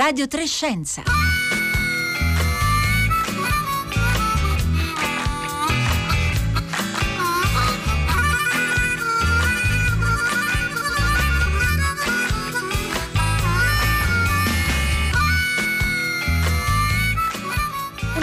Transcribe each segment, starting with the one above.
Radio Trescenza.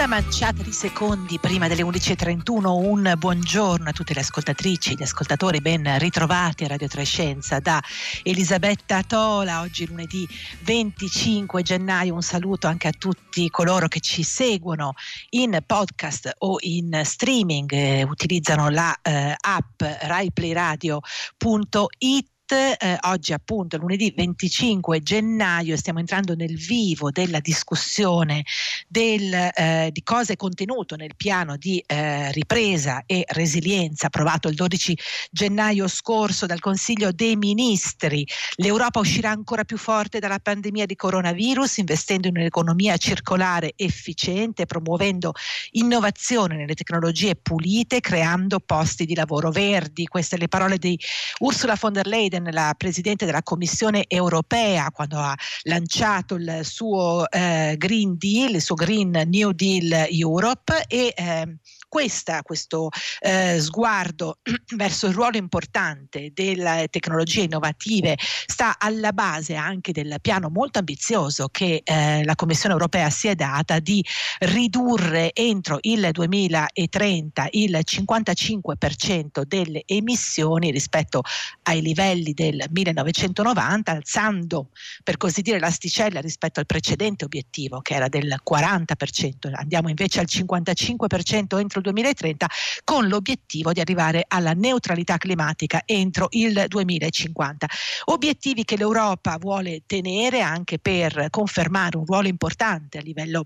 Una manciata di secondi prima delle 11.31, un buongiorno a tutte le ascoltatrici, gli ascoltatori ben ritrovati a Radio Trescenza da Elisabetta Tola, oggi lunedì 25 gennaio, un saluto anche a tutti coloro che ci seguono in podcast o in streaming, eh, utilizzano la eh, app raiplayradio.it eh, oggi appunto lunedì 25 gennaio stiamo entrando nel vivo della discussione del, eh, di cosa è contenuto nel piano di eh, ripresa e resilienza approvato il 12 gennaio scorso dal Consiglio dei Ministri. L'Europa uscirà ancora più forte dalla pandemia di coronavirus investendo in un'economia circolare efficiente, promuovendo innovazione nelle tecnologie pulite, creando posti di lavoro verdi. Queste le parole di Ursula von der Leyen Biden, la Presidente della Commissione europea, quando ha lanciato il suo eh, Green Deal, il suo Green New Deal Europe e eh, questa, questo eh, sguardo verso il ruolo importante delle tecnologie innovative sta alla base anche del piano molto ambizioso che eh, la Commissione europea si è data di ridurre entro il 2030 il 55% delle emissioni rispetto ai livelli del 1990, alzando per così dire l'asticella rispetto al precedente obiettivo che era del 40%. Andiamo invece al 55% entro il 2030 con l'obiettivo di arrivare alla neutralità climatica entro il 2050. Obiettivi che l'Europa vuole tenere anche per confermare un ruolo importante a livello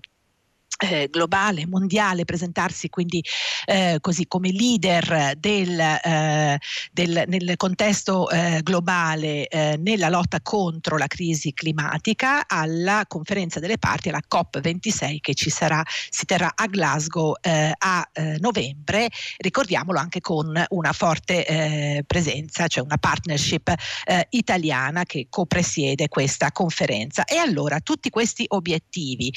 eh, globale, mondiale, presentarsi quindi eh, così come leader del, eh, del, nel contesto eh, globale eh, nella lotta contro la crisi climatica alla conferenza delle parti, alla COP26 che ci sarà, si terrà a Glasgow eh, a novembre, ricordiamolo anche con una forte presenza, cioè una partnership italiana che copresiede questa conferenza. E allora tutti questi obiettivi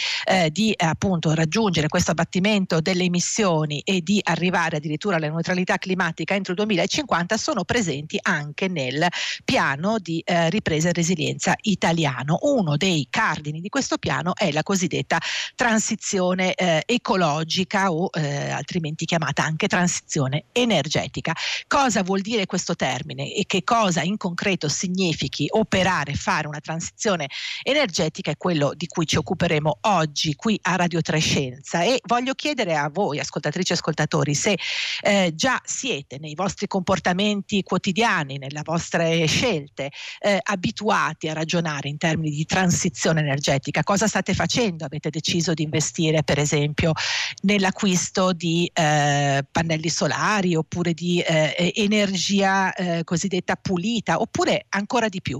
di appunto raggiungere questo abbattimento delle emissioni e di arrivare addirittura alla neutralità climatica entro il 2050 sono presenti anche nel piano di eh, ripresa e resilienza italiano. Uno dei cardini di questo piano è la cosiddetta transizione eh, ecologica o eh, altrimenti chiamata anche transizione energetica. Cosa vuol dire questo termine e che cosa in concreto significhi operare, fare una transizione energetica è quello di cui ci occuperemo oggi qui a Radio 3 scienza e voglio chiedere a voi, ascoltatrici e ascoltatori, se eh, già siete nei vostri comportamenti quotidiani, nelle vostre scelte, eh, abituati a ragionare in termini di transizione energetica. Cosa state facendo? Avete deciso di investire, per esempio, nell'acquisto di eh, pannelli solari oppure di eh, energia eh, cosiddetta pulita, oppure ancora di più.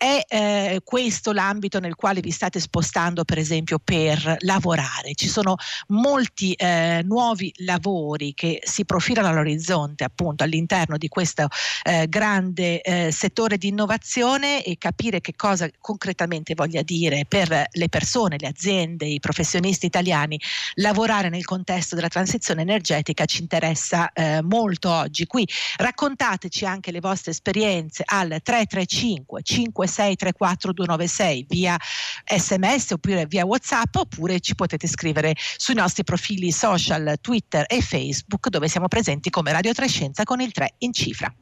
È eh, questo l'ambito nel quale vi state spostando, per esempio, per lavorare? Ci sono molti eh, nuovi lavori che si profilano all'orizzonte, appunto, all'interno di questo eh, grande eh, settore di innovazione e capire che cosa concretamente voglia dire per le persone, le aziende, i professionisti italiani lavorare nel contesto della transizione energetica ci interessa eh, molto oggi. Qui raccontateci anche le vostre esperienze al 335 5 3634 296 via sms oppure via whatsapp oppure ci potete scrivere sui nostri profili social Twitter e Facebook dove siamo presenti come Radio Trescenza con il 3 in cifra.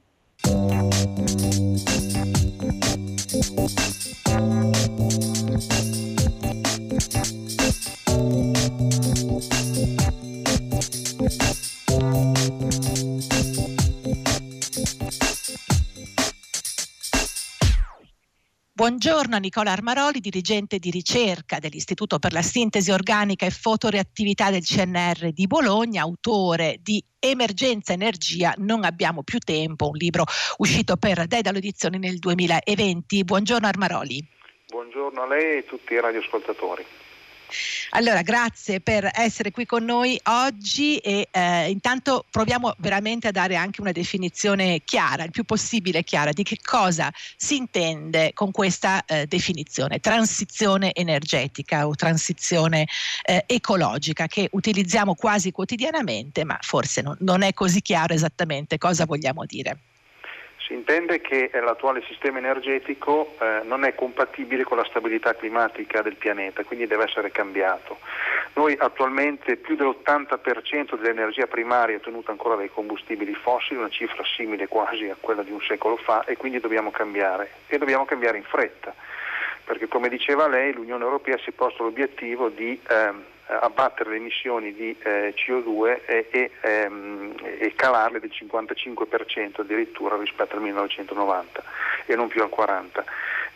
Buongiorno a Nicola Armaroli, dirigente di ricerca dell'Istituto per la Sintesi Organica e Fotoreattività del CNR di Bologna, autore di Emergenza Energia, non abbiamo più tempo, un libro uscito per Dedalo Edizioni nel 2020. Buongiorno Armaroli. Buongiorno a lei e a tutti i radioascoltatori. Allora, grazie per essere qui con noi oggi e eh, intanto proviamo veramente a dare anche una definizione chiara, il più possibile chiara, di che cosa si intende con questa eh, definizione, transizione energetica o transizione eh, ecologica che utilizziamo quasi quotidianamente, ma forse non, non è così chiaro esattamente cosa vogliamo dire. Si intende che eh, l'attuale sistema energetico eh, non è compatibile con la stabilità climatica del pianeta, quindi deve essere cambiato. Noi attualmente più dell'80% dell'energia primaria è ottenuta ancora dai combustibili fossili, una cifra simile quasi a quella di un secolo fa e quindi dobbiamo cambiare e dobbiamo cambiare in fretta, perché come diceva lei l'Unione Europea si è posto l'obiettivo di eh, abbattere le emissioni di eh, CO2 e, e, ehm, e, calarle del 55% addirittura rispetto al 1990 e non più al 40%.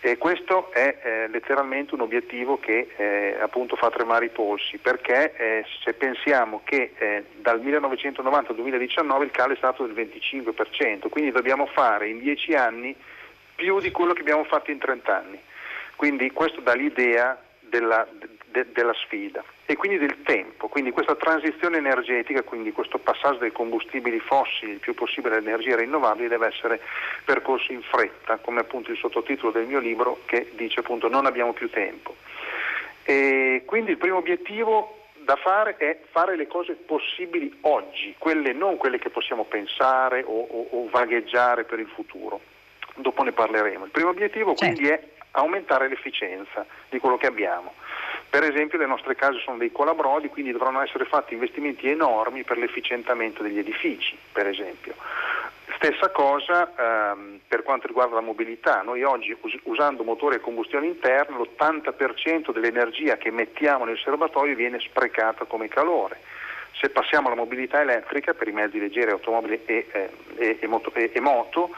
E questo è eh, letteralmente un obiettivo che eh, appunto fa tremare i polsi, perché eh, se pensiamo che eh, dal 1990 al 2019 il calo è stato del 25%, quindi dobbiamo fare in 10 anni più di quello che abbiamo fatto in 30 anni. Quindi questo dà l'idea della, de, della sfida e quindi del tempo, quindi questa transizione energetica, quindi questo passaggio dai combustibili fossili il più possibile alle energie rinnovabili deve essere percorso in fretta, come appunto il sottotitolo del mio libro che dice appunto non abbiamo più tempo. E quindi il primo obiettivo da fare è fare le cose possibili oggi, quelle, non quelle che possiamo pensare o, o, o vagheggiare per il futuro. Dopo ne parleremo. Il primo obiettivo certo. quindi è aumentare l'efficienza di quello che abbiamo. Per esempio le nostre case sono dei colabrodi, quindi dovranno essere fatti investimenti enormi per l'efficientamento degli edifici, per esempio. Stessa cosa ehm, per quanto riguarda la mobilità. Noi oggi us- usando motori a combustione interna l'80% dell'energia che mettiamo nel serbatoio viene sprecata come calore. Se passiamo alla mobilità elettrica per i mezzi leggeri, automobili e, eh, e, e moto, e moto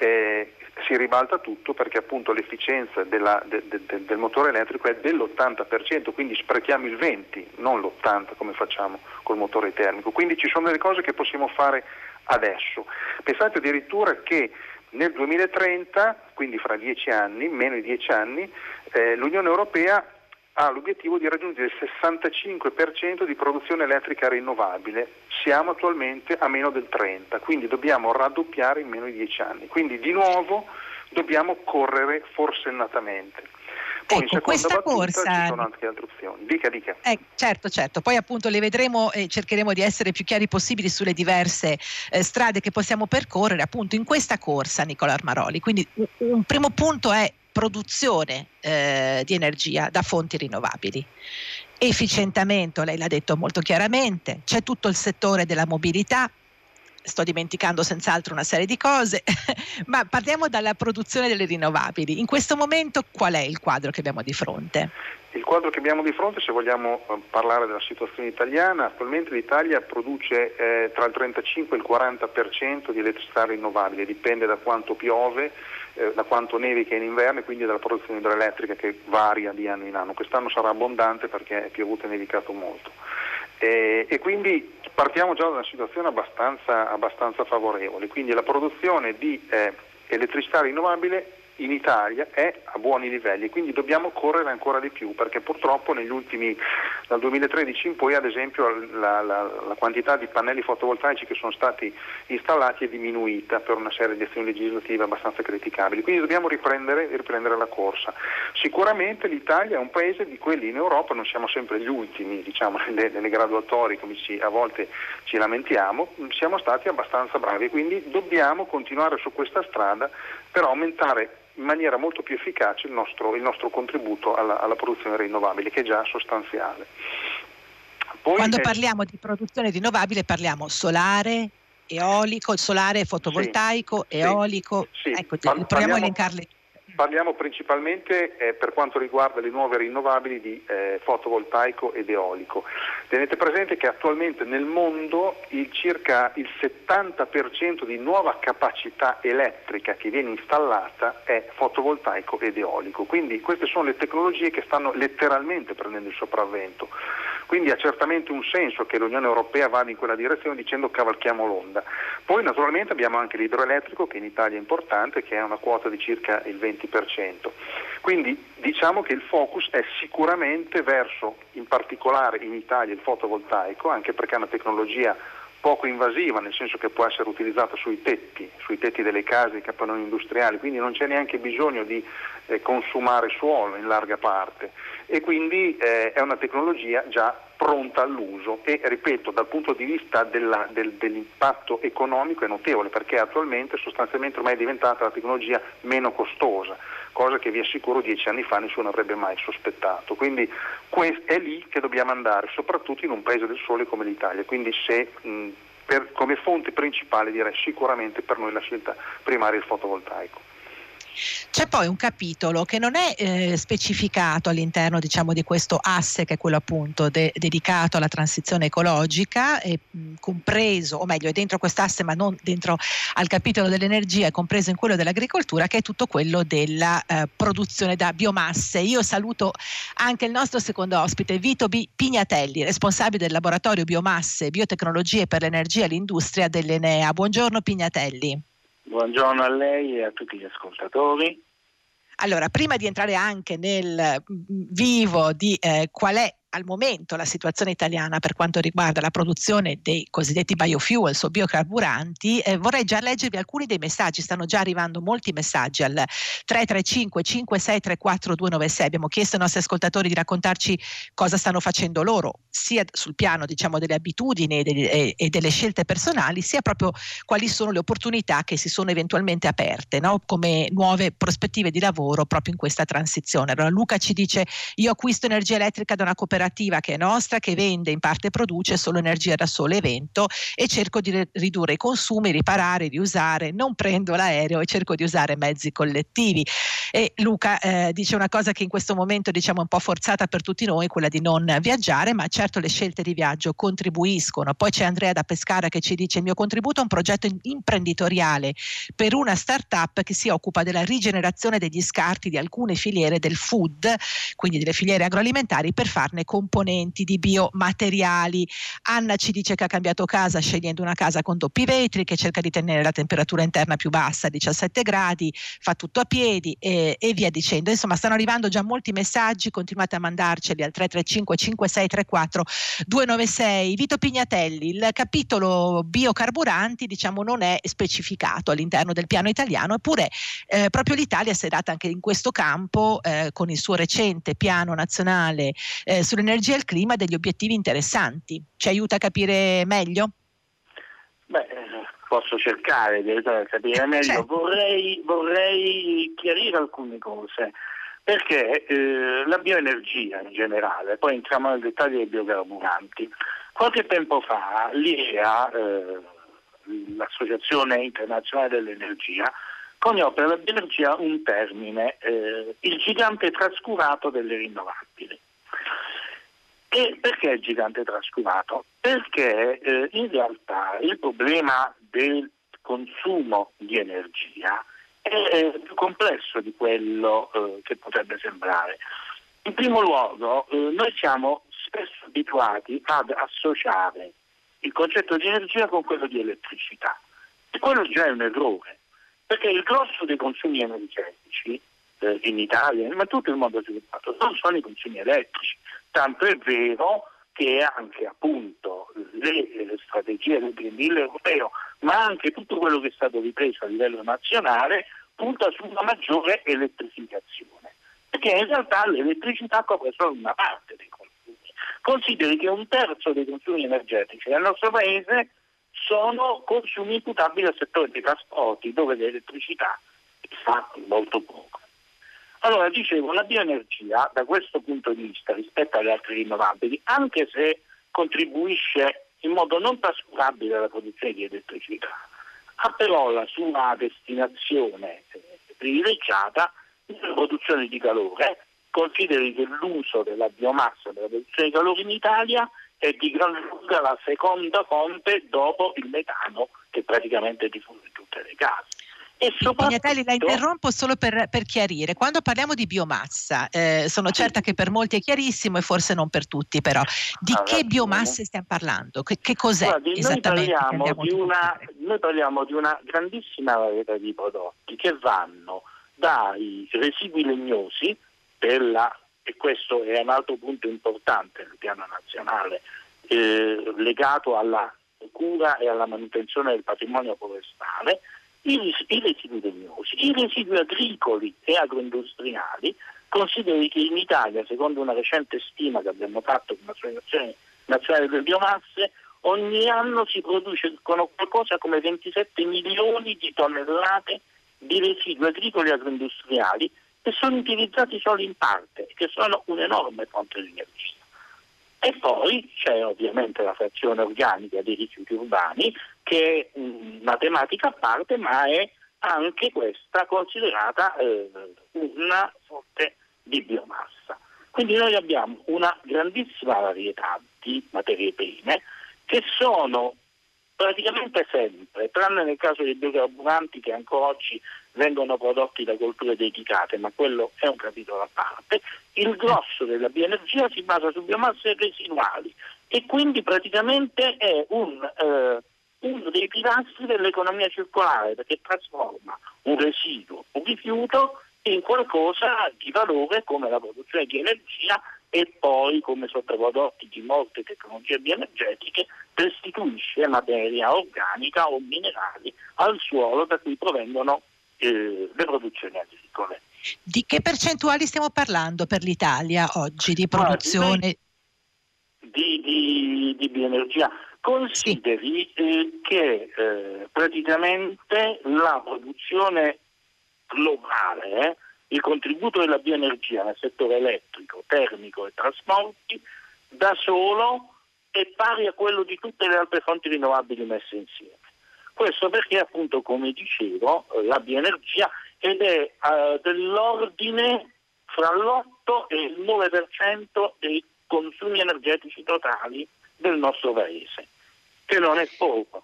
eh, si ribalta tutto perché appunto l'efficienza della, de, de, de, del motore elettrico è dell'80%, quindi sprechiamo il 20%, non l'80% come facciamo col motore termico. Quindi ci sono delle cose che possiamo fare adesso. Pensate addirittura che nel 2030, quindi fra dieci anni, meno di dieci anni, eh, l'Unione Europea ha l'obiettivo di raggiungere il 65% di produzione elettrica rinnovabile. Siamo attualmente a meno del 30%, quindi dobbiamo raddoppiare in meno di 10 anni. Quindi di nuovo dobbiamo correre forsennatamente. Poi ecco, questa corsa... ci sono anche altre opzioni. Dica, dica. Eh, certo, certo. Poi appunto le vedremo e cercheremo di essere più chiari possibili sulle diverse eh, strade che possiamo percorrere appunto in questa corsa, Nicola Armaroli. Quindi un, un primo punto è produzione eh, di energia da fonti rinnovabili. Efficientamento, lei l'ha detto molto chiaramente, c'è tutto il settore della mobilità, sto dimenticando senz'altro una serie di cose, ma parliamo dalla produzione delle rinnovabili. In questo momento qual è il quadro che abbiamo di fronte? Il quadro che abbiamo di fronte, se vogliamo eh, parlare della situazione italiana, attualmente l'Italia produce eh, tra il 35 e il 40% di elettricità rinnovabile, dipende da quanto piove, eh, da quanto nevica in inverno e quindi dalla produzione idroelettrica che varia di anno in anno. Quest'anno sarà abbondante perché è piovuto e nevicato molto. E, e quindi partiamo già da una situazione abbastanza, abbastanza favorevole, quindi la produzione di eh, elettricità rinnovabile in Italia è a buoni livelli, quindi dobbiamo correre ancora di più perché purtroppo ultimi, dal 2013 in poi ad esempio la, la, la, quantità di pannelli fotovoltaici che sono stati installati è diminuita per una serie di azioni legislative abbastanza criticabili, quindi dobbiamo riprendere, riprendere la corsa. Sicuramente l'Italia è un paese di quelli in Europa, non siamo sempre gli ultimi diciamo, nelle, nelle graduatorie come ci, a volte ci lamentiamo, siamo stati abbastanza bravi, quindi dobbiamo continuare su questa strada per aumentare in maniera molto più efficace il nostro, il nostro contributo alla, alla, produzione rinnovabile, che è già sostanziale. Poi Quando è... parliamo di produzione rinnovabile parliamo solare, eolico, solare fotovoltaico, sì, eolico, sì, ecco, sì. proviamo a elencarle Parliamo principalmente eh, per quanto riguarda le nuove rinnovabili di eh, fotovoltaico ed eolico. Tenete presente che attualmente nel mondo il circa il 70% di nuova capacità elettrica che viene installata è fotovoltaico ed eolico, quindi queste sono le tecnologie che stanno letteralmente prendendo il sopravvento. Quindi ha certamente un senso che l'Unione Europea vada in quella direzione dicendo cavalchiamo l'onda. Poi naturalmente abbiamo anche l'idroelettrico che in Italia è importante, che ha una quota di circa il 20%. Quindi diciamo che il focus è sicuramente verso, in particolare in Italia, il fotovoltaico, anche perché è una tecnologia poco invasiva, nel senso che può essere utilizzata sui tetti, sui tetti delle case, dei capannoni industriali, quindi non c'è neanche bisogno di eh, consumare suolo in larga parte e quindi eh, è una tecnologia già pronta all'uso e ripeto dal punto di vista della, del, dell'impatto economico è notevole perché attualmente sostanzialmente ormai è diventata la tecnologia meno costosa, cosa che vi assicuro dieci anni fa nessuno avrebbe mai sospettato. Quindi è lì che dobbiamo andare, soprattutto in un paese del sole come l'Italia. Quindi se, mh, per, come fonte principale direi sicuramente per noi la scelta primaria è il fotovoltaico. C'è poi un capitolo che non è eh, specificato all'interno diciamo, di questo asse che è quello appunto de- dedicato alla transizione ecologica, è, mh, compreso, o meglio è dentro quest'asse ma non dentro al capitolo dell'energia, è compreso in quello dell'agricoltura che è tutto quello della eh, produzione da biomasse. Io saluto anche il nostro secondo ospite Vito B- Pignatelli, responsabile del laboratorio biomasse e biotecnologie per l'energia e l'industria dell'Enea. Buongiorno Pignatelli. Buongiorno a lei e a tutti gli ascoltatori. Allora, prima di entrare anche nel vivo di eh, qual è al momento la situazione italiana per quanto riguarda la produzione dei cosiddetti biofuels o biocarburanti, eh, vorrei già leggervi alcuni dei messaggi, stanno già arrivando molti messaggi al 335 5634 296. Abbiamo chiesto ai nostri ascoltatori di raccontarci cosa stanno facendo loro, sia sul piano diciamo, delle abitudini e delle, e, delle, scelte personali, sia proprio quali sono le opportunità che si sono eventualmente aperte no? come nuove prospettive di lavoro proprio in questa transizione. Allora Luca ci dice io acquisto energia elettrica da una cooperativa cooperativa che è nostra, che vende, in parte produce solo energia da sole e vento e cerco di ridurre i consumi, riparare, riusare, non prendo l'aereo e cerco di usare mezzi collettivi. E Luca eh, dice una cosa che in questo momento diciamo un po' forzata per tutti noi, quella di non viaggiare, ma certo le scelte di viaggio contribuiscono. Poi c'è Andrea da Pescara che ci dice il mio contributo è un progetto imprenditoriale per una start-up che si occupa della rigenerazione degli scarti di alcune filiere del food, quindi delle filiere agroalimentari, per farne componenti di biomateriali. Anna ci dice che ha cambiato casa scegliendo una casa con doppi vetri, che cerca di tenere la temperatura interna più bassa, 17 gradi, fa tutto a piedi e, e via dicendo. Insomma, stanno arrivando già molti messaggi, continuate a mandarceli al 335 5634 296. Vito Pignatelli, il capitolo biocarburanti diciamo non è specificato all'interno del piano italiano, eppure eh, proprio l'Italia si è data anche in questo campo eh, con il suo recente piano nazionale eh, sulle sull'energia e il clima degli obiettivi interessanti. Ci aiuta a capire meglio? Beh, posso cercare di capire meglio. Certo. Vorrei, vorrei, chiarire alcune cose, perché eh, la bioenergia in generale, poi entriamo nel dettaglio dei biocarburanti. Qualche tempo fa l'IEA, eh, l'Associazione Internazionale dell'Energia, coniò per la bioenergia un termine, eh, il gigante trascurato delle rinnovabili. E perché il gigante trascurato? Perché eh, in realtà il problema del consumo di energia è più complesso di quello eh, che potrebbe sembrare. In primo luogo, eh, noi siamo spesso abituati ad associare il concetto di energia con quello di elettricità e quello già è un errore, perché il grosso dei consumi energetici eh, in Italia, ma tutto il mondo sviluppato, non sono i consumi elettrici, Tanto è vero che anche appunto le, le strategie del Green Deal europeo, ma anche tutto quello che è stato ripreso a livello nazionale, punta su una maggiore elettrificazione. Perché in realtà l'elettricità copre solo una parte dei consumi. Consideri che un terzo dei consumi energetici nel nostro paese sono consumi imputabili al settore dei trasporti, dove l'elettricità fa molto poco. Allora, dicevo, la bioenergia da questo punto di vista rispetto alle altre rinnovabili, anche se contribuisce in modo non trascurabile alla produzione di elettricità, ha però la sua destinazione privilegiata nella produzione di calore. Consideri che l'uso della biomassa per la produzione di calore in Italia è di gran lunga la seconda fonte dopo il metano che praticamente diffonde tutte le case. E Pignatelli, la interrompo solo per, per, chiarire. Quando parliamo di biomassa, eh, sono certa che per molti è chiarissimo e forse non per tutti, però di ah, che biomasse stiamo parlando? Che, che cos'è Guardi, esattamente? Noi parliamo, di una, noi parliamo di una grandissima varietà di prodotti che vanno dai residui legnosi, la, e questo è un altro punto importante nel piano nazionale, eh, legato alla cura e alla manutenzione del patrimonio forestale, i, i residui legnosi, i residui agricoli e agroindustriali, consideri che in Italia, secondo una recente stima che abbiamo fatto con l'Associazione Nazionale delle Biomasse, ogni anno si producono qualcosa come 27 milioni di tonnellate di residui agricoli e agroindustriali che sono utilizzati solo in parte e che sono un'enorme fonte di energia. E poi c'è ovviamente la frazione organica dei rifiuti urbani che è una tematica a parte ma è anche questa considerata eh, una fonte di biomassa. Quindi noi abbiamo una grandissima varietà di materie prime che sono praticamente sempre, tranne nel caso dei biocarburanti che ancora oggi vengono prodotti da colture dedicate, ma quello è un capitolo a parte, il grosso della bioenergia si basa su biomasse residuali e quindi praticamente è un, eh, uno dei pilastri dell'economia circolare perché trasforma un residuo, un rifiuto in qualcosa di valore come la produzione di energia e poi come sottoprodotti di molte tecnologie bioenergetiche restituisce materia organica o minerali al suolo da cui provengono eh, le produzioni agricole. Di che percentuali stiamo parlando per l'Italia oggi di produzione? Di, di, di bioenergia. Consideri sì. eh, che eh, praticamente la produzione globale, eh, il contributo della bioenergia nel settore elettrico, termico e trasporti da solo è pari a quello di tutte le altre fonti rinnovabili messe insieme. Questo perché appunto, come dicevo, la bioenergia ed è uh, dell'ordine fra l'8 e il 9% dei consumi energetici totali del nostro paese, che non è poco.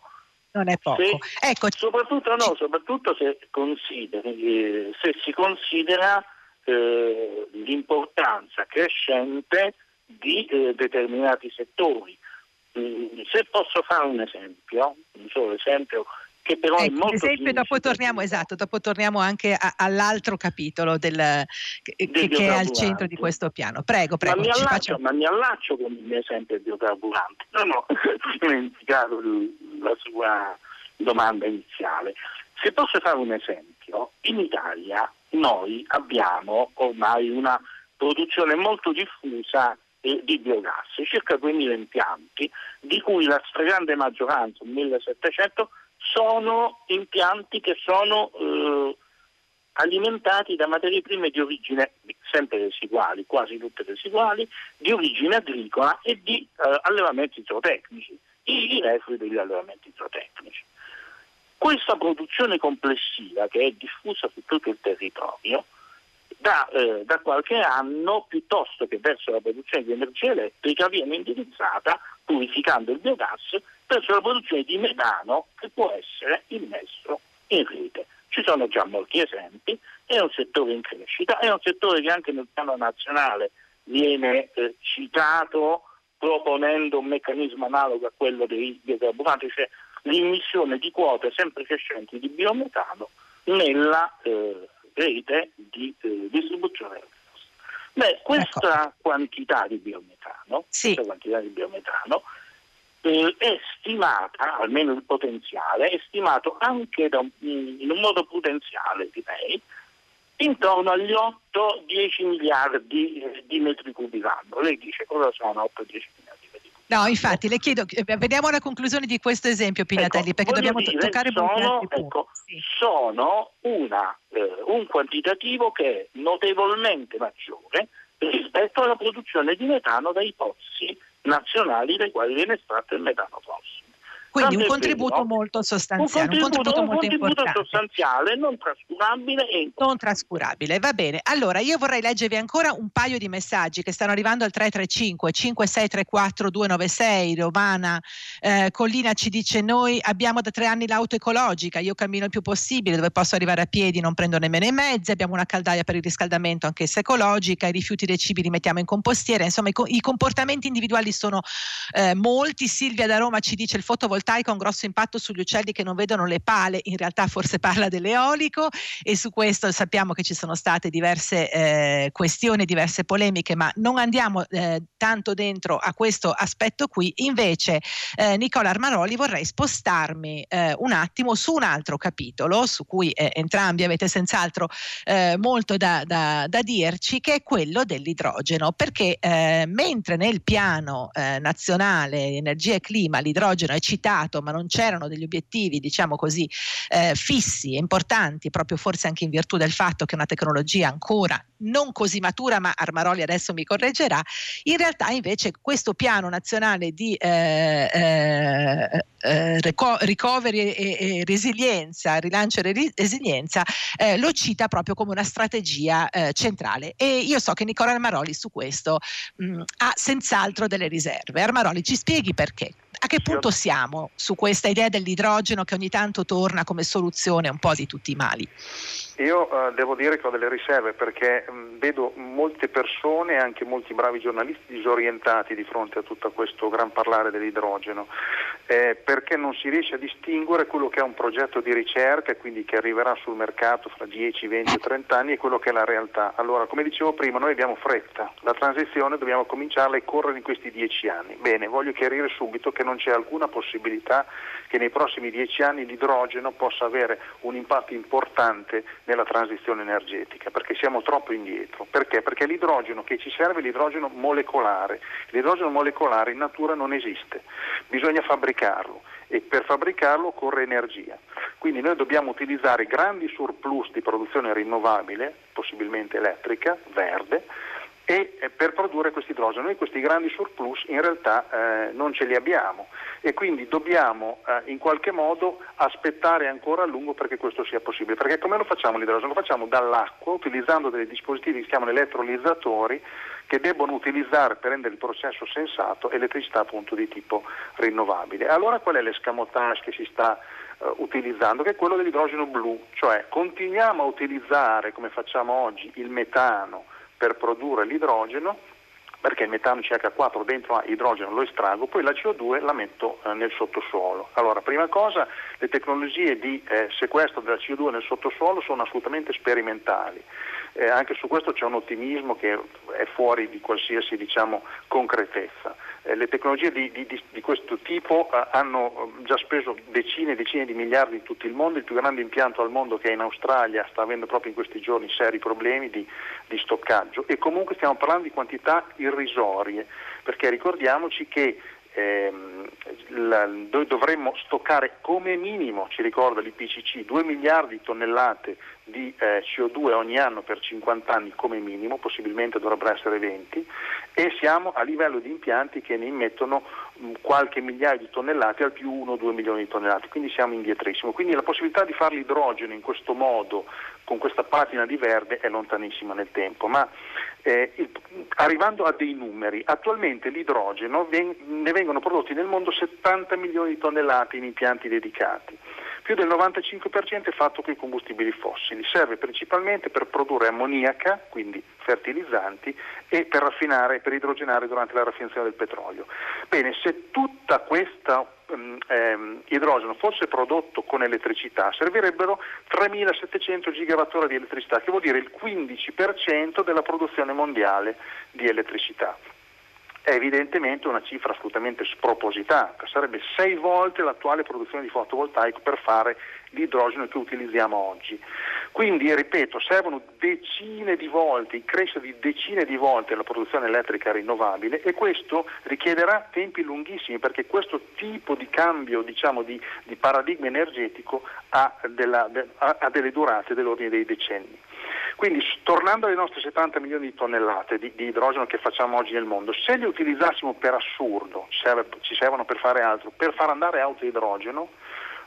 Non è poco. Se, ecco. soprattutto, no, soprattutto se, eh, se, si considera eh, l'importanza crescente di eh, determinati settori. Mm, se posso fare un esempio, un solo esempio che però ecco, è molto esempio dopo torniamo, esatto, dopo torniamo anche a, all'altro capitolo del, che, che, è al centro di questo piano. Prego, prego. Ma mi, allaccio, faccio... ma mi allaccio con il mio esempio biocarburante. Non ho dimenticato la sua domanda iniziale. Se posso fare un esempio, in Italia noi abbiamo ormai una produzione molto diffusa di biogas, circa 2.000 impianti, di cui la stragrande maggioranza, 1.700, sono impianti che sono eh, alimentati da materie prime di origine sempre residuali, quasi tutte residuali, di origine agricola e di eh, allevamenti zootecnici, i, i reflui degli allevamenti zootecnici. Questa produzione complessiva che è diffusa su tutto il territorio da, eh, da, qualche anno, piuttosto che verso la produzione di energia elettrica, viene indirizzata, purificando il biogas, verso la produzione di metano che può essere immesso in rete. Ci sono già molti esempi, è un settore in crescita, è un settore che anche nel piano nazionale viene eh, citato proponendo un meccanismo analogo a quello dei biocarburanti, cioè l'immissione di quote sempre crescenti di biometano nella eh, rete di eh, distribuzione del gas. Beh, questa ecco. quantità di biometano, sì. questa quantità di biometano eh, è stimata, almeno il potenziale, è stimato anche un, in un modo prudenziale, direi, intorno agli 8-10 miliardi eh, di metri cubi l'anno. Lei dice cosa sono 8-10 miliardi? No, infatti le chiedo, eh, vediamo la conclusione di questo esempio Pinatelli, ecco, perché dobbiamo dire, toccare sono, ecco, sì. sono una, eh, un quantitativo che è notevolmente maggiore rispetto alla produzione di metano dai pozzi nazionali dai quali viene estratto il metano fossile. Quindi un contributo molto sostanziale, un contributo, un contributo, un contributo sostanziale, non trascurabile e non trascurabile. Va bene. Allora, io vorrei leggervi ancora un paio di messaggi che stanno arrivando al 335 5634 296. Romana eh, Collina ci dice: Noi abbiamo da tre anni l'auto ecologica, io cammino il più possibile, dove posso arrivare a piedi, non prendo nemmeno i mezzi, abbiamo una caldaia per il riscaldamento, anch'essa ecologica, i rifiuti dei cibi li mettiamo in compostiera. Insomma, i, co- i comportamenti individuali sono eh, molti. Silvia da Roma ci dice il fotovoltaico fotovoltaico ha un grosso impatto sugli uccelli che non vedono le pale, in realtà forse parla dell'eolico e su questo sappiamo che ci sono state diverse eh, questioni, diverse polemiche, ma non andiamo eh, tanto dentro a questo aspetto qui. Invece, eh, Nicola Armaroli, vorrei spostarmi eh, un attimo su un altro capitolo su cui eh, entrambi avete senz'altro eh, molto da, da, da, dirci, che è quello dell'idrogeno, perché mentre nel piano nazionale energia e clima l'idrogeno è citato mercato, ma non c'erano degli obiettivi, diciamo così, eh, fissi e importanti, proprio forse anche in virtù del fatto che è una tecnologia ancora non così matura, ma Armaroli adesso mi correggerà, in realtà invece questo piano nazionale di eh, eh, eh recovery e, e, resilienza, rilancio e resilienza, eh, lo cita proprio come una strategia eh, centrale. E io so che Nicola Armaroli su questo mh, ha senz'altro delle riserve. Armaroli, ci spieghi perché? A che punto siamo su questa idea dell'idrogeno che ogni tanto torna come soluzione un po' di tutti i mali? Io eh, devo dire che ho delle riserve perché mh, mm, vedo molte persone, anche molti bravi giornalisti, disorientati di fronte a tutto questo gran parlare dell'idrogeno, eh, perché non si riesce a distinguere quello che è un progetto di ricerca, quindi che arriverà sul mercato fra 10, 20 o 30 anni e quello che è la realtà. Allora, come dicevo prima, noi abbiamo fretta, la transizione dobbiamo cominciarla e correre in questi 10 anni. Bene, voglio chiarire subito che non c'è alcuna possibilità che nei prossimi 10 anni l'idrogeno possa avere un impatto importante nella transizione energetica, perché siamo troppo indietro. Perché? Perché l'idrogeno che ci serve è l'idrogeno molecolare. L'idrogeno molecolare in natura non esiste, bisogna fabbricarlo e per fabbricarlo occorre energia. Quindi noi dobbiamo utilizzare grandi surplus di produzione rinnovabile, possibilmente elettrica, verde, e eh, per produrre questo idrogeno. Noi questi grandi surplus in realtà eh, non ce li abbiamo e quindi dobbiamo eh, in qualche modo aspettare ancora a lungo perché questo sia possibile. Perché come lo facciamo l'idrogeno? Lo facciamo dall'acqua utilizzando dei dispositivi che si chiamano elettrolizzatori che debbono utilizzare per rendere il processo sensato elettricità appunto di tipo rinnovabile. Allora qual è l'escamotage che si sta uh, utilizzando? Che è quello dell'idrogeno blu, cioè continuiamo a utilizzare come facciamo oggi il metano per produrre l'idrogeno perché il metano CH4 dentro idrogeno lo estraggo, poi la CO2 la metto eh, nel sottosuolo. Allora, prima cosa, le tecnologie di eh, sequestro della CO2 nel sottosuolo sono assolutamente sperimentali. Eh, anche su questo c'è un ottimismo che è fuori di qualsiasi diciamo, concretezza. Eh, le tecnologie di, di, di questo tipo eh, hanno eh, già speso decine e decine di miliardi in tutto il mondo, il più grande impianto al mondo che è in Australia sta avendo proprio in questi giorni seri problemi di, di stoccaggio. E comunque stiamo parlando di quantità irrisorie, perché ricordiamoci che ehm, la, noi dovremmo stoccare come minimo, ci ricorda l'IPCC, 2 miliardi di tonnellate di eh, CO2 ogni anno per 50 anni come minimo, possibilmente dovrebbero essere 20, e siamo a livello di impianti che ne immettono mh, qualche migliaio di tonnellate al più 1-2 milioni di tonnellate, quindi siamo indietrissimo. Quindi la possibilità di fare l'idrogeno in questo modo, con questa patina di verde, è lontanissima nel tempo. Ma eh, il, arrivando a dei numeri, attualmente l'idrogeno ven- ne vengono prodotti nel mondo 70 milioni di tonnellate in impianti dedicati più del 95% è fatto con i combustibili fossili, serve principalmente per produrre ammoniaca, quindi fertilizzanti, e per raffinare, per idrogenare durante la raffinazione del petrolio. Bene, se tutta questa um, ehm, idrogeno fosse prodotto con elettricità, servirebbero 3.700 gigawattora di elettricità, che vuol dire il 15% della produzione mondiale di elettricità è evidentemente una cifra assolutamente spropositata, sarebbe sei volte l'attuale produzione di fotovoltaico per fare l'idrogeno che utilizziamo oggi. Quindi, ripeto, servono decine di volte, crescita di decine di volte la produzione elettrica rinnovabile e questo richiederà tempi lunghissimi perché questo tipo di cambio diciamo, di, di, paradigma energetico ha, della, ha delle durate dell'ordine dei decenni. Quindi tornando ai nostri 70 milioni di tonnellate di, di idrogeno che facciamo oggi nel mondo, se li utilizzassimo per assurdo, serve, ci servono per fare altro, per far andare auto idrogeno,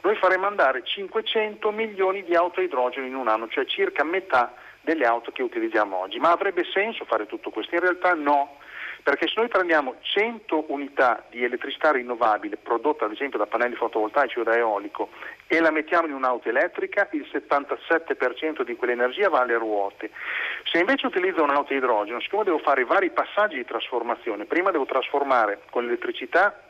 noi faremo andare 500 milioni di auto idrogeno in un anno, cioè circa metà delle auto che utilizziamo oggi. Ma avrebbe senso fare tutto questo? In realtà no, perché se noi prendiamo 100 unità di elettricità rinnovabile prodotta ad esempio da pannelli fotovoltaici o da eolico e la mettiamo in un'auto elettrica, il 77% di quell'energia va alle ruote. Se invece utilizzo un'auto idrogeno, siccome devo fare vari passaggi di trasformazione, prima devo trasformare con l'elettricità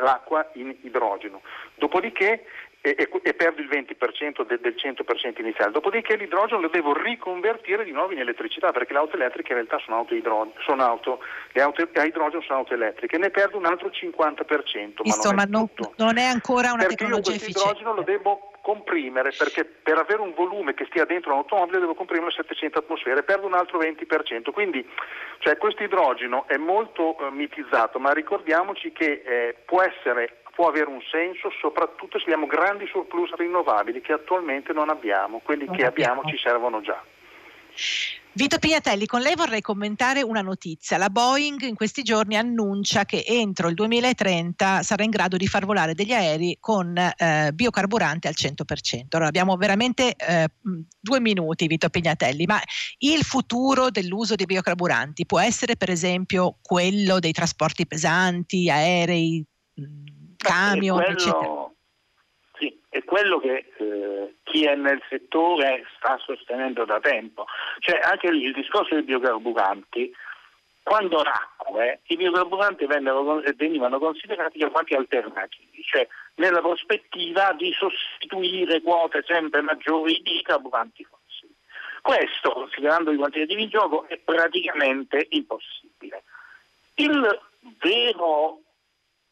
l'acqua in idrogeno, dopodiché e, e, e, perdo il 20% de, del 100% iniziale. Dopodiché l'idrogeno lo devo riconvertire di nuovo in elettricità perché le auto elettriche in realtà sono auto, idro, sono auto le auto a idrogeno sono auto elettriche, ne perdo un altro 50%. Insomma, ma non, è, non, non è ancora una perché tecnologia efficiente. L'idrogeno lo devo comprimere perché per avere un volume che stia dentro un'automobile devo comprimere a 700 atmosfere, perdo un altro 20%. Quindi cioè, questo idrogeno è molto eh, mitizzato, ma ricordiamoci che eh, può essere può avere un senso soprattutto se abbiamo grandi surplus rinnovabili che attualmente non abbiamo, quelli non che abbiamo. abbiamo ci servono già. Vito Pignatelli, con lei vorrei commentare una notizia. La Boeing in questi giorni annuncia che entro il 2030 sarà in grado di far volare degli aerei con eh, biocarburante al 100%. Allora abbiamo veramente eh, due minuti, Vito Pignatelli, ma il futuro dell'uso dei biocarburanti può essere per esempio quello dei trasporti pesanti, aerei, camion, quello, eccetera. Sì, è quello che eh, chi è nel settore sta sostenendo da tempo. Cioè anche lì il discorso dei biocarburanti, quando nacque i biocarburanti vennero, venivano considerati come alternativi, cioè nella prospettiva di sostituire quote sempre maggiori di carburanti fossili. Questo, considerando i quantitativi in gioco, è praticamente impossibile. Il vero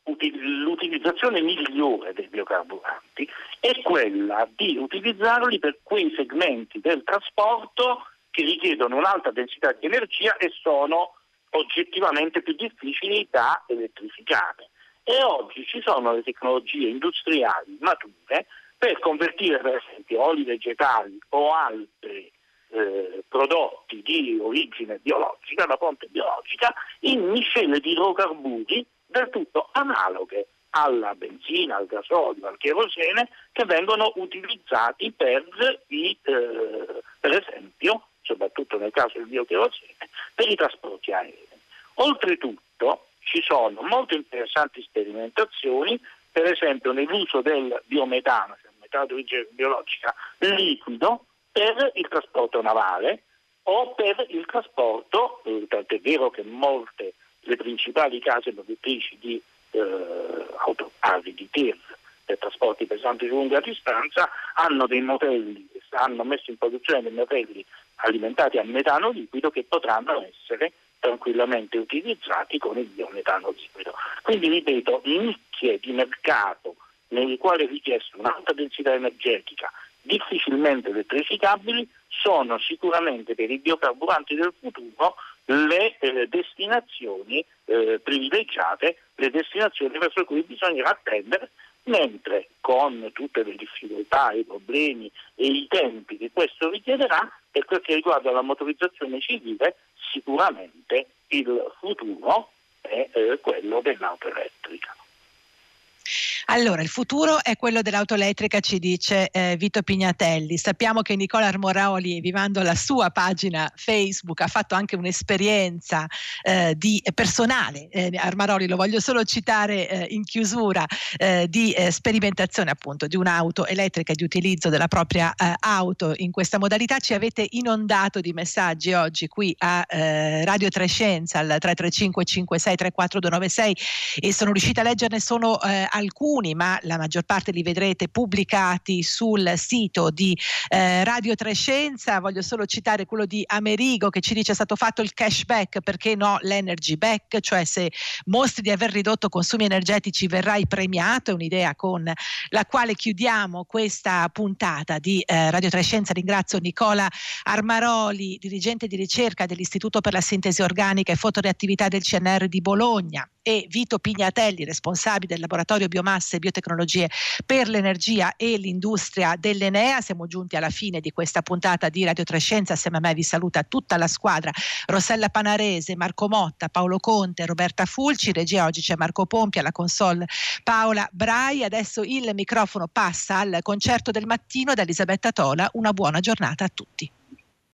l'utilizzazione migliore dei biocarburanti è quella di utilizzarli per quei segmenti del trasporto che richiedono un'alta densità di energia e sono oggettivamente più difficili da elettrificare. E oggi ci sono le tecnologie industriali mature per convertire per esempio oli vegetali o altri eh, prodotti di origine biologica, da fonte biologica, in miscele di idrocarburi del tutto analoghe alla benzina, al gasolio, al cherosene che vengono utilizzati per, i, eh, per esempio, soprattutto nel caso del biocherosene, per i trasporti aerei. Oltretutto ci sono molte interessanti sperimentazioni, per esempio nell'uso del biometano, cioè metano di origine biologica liquido, per il trasporto navale o per il trasporto, eh, tant'è vero che molte le principali case produttrici di eh, autocarri, di TIR per trasporti pesanti su lunga distanza hanno dei modelli, hanno messo in produzione dei modelli alimentati a metano liquido che potranno essere tranquillamente utilizzati con il biometano liquido. Quindi ripeto, nicchie di mercato nelle quali è richiesta un'alta densità energetica difficilmente elettrificabili sono sicuramente per i biocarburanti del futuro le eh, destinazioni eh, privilegiate, le destinazioni verso cui bisognerà attendere, mentre con tutte le difficoltà, i problemi e i tempi che questo richiederà, per quel che riguarda la motorizzazione civile, sicuramente il futuro è eh, quello dell'auto elettrica. Allora, il futuro è quello dell'auto elettrica, ci dice eh, Vito Pignatelli. Sappiamo che Nicola Armoroli, vivendo la sua pagina Facebook, ha fatto anche un'esperienza eh, di, personale. Eh, Armaroli, lo voglio solo citare eh, in chiusura, eh, di eh, sperimentazione appunto di un'auto elettrica e di utilizzo della propria auto in questa modalità. Ci avete inondato di messaggi oggi qui a Radio Trescenza al 335 56 34 296 e sono riuscita a leggerne solo alcuni alcuni, ma la maggior parte li vedrete pubblicati sul sito di eh, Radio Trescenza. Voglio solo citare quello di Amerigo che ci dice è stato fatto il cashback, perché no l'energy back, cioè se mostri di aver ridotto consumi energetici verrai premiato, è un'idea con la quale chiudiamo questa puntata di eh, Radio Trescenza. Ringrazio Nicola Armaroli, dirigente di ricerca dell'Istituto per la Sintesi Organica e Fotoreattività del CNR di Bologna e Vito Pignatelli, responsabile del laboratorio biomasse e biotecnologie per l'energia e l'industria dell'Enea. Siamo giunti alla fine di questa puntata di Radio Trescenza. Assieme a me vi saluta tutta la squadra, Rossella Panarese, Marco Motta, Paolo Conte, Roberta Fulci. Regia oggi c'è Marco Pompi, alla console Paola Brai. Adesso il microfono passa al concerto del mattino da Elisabetta Tola. Una buona giornata a tutti.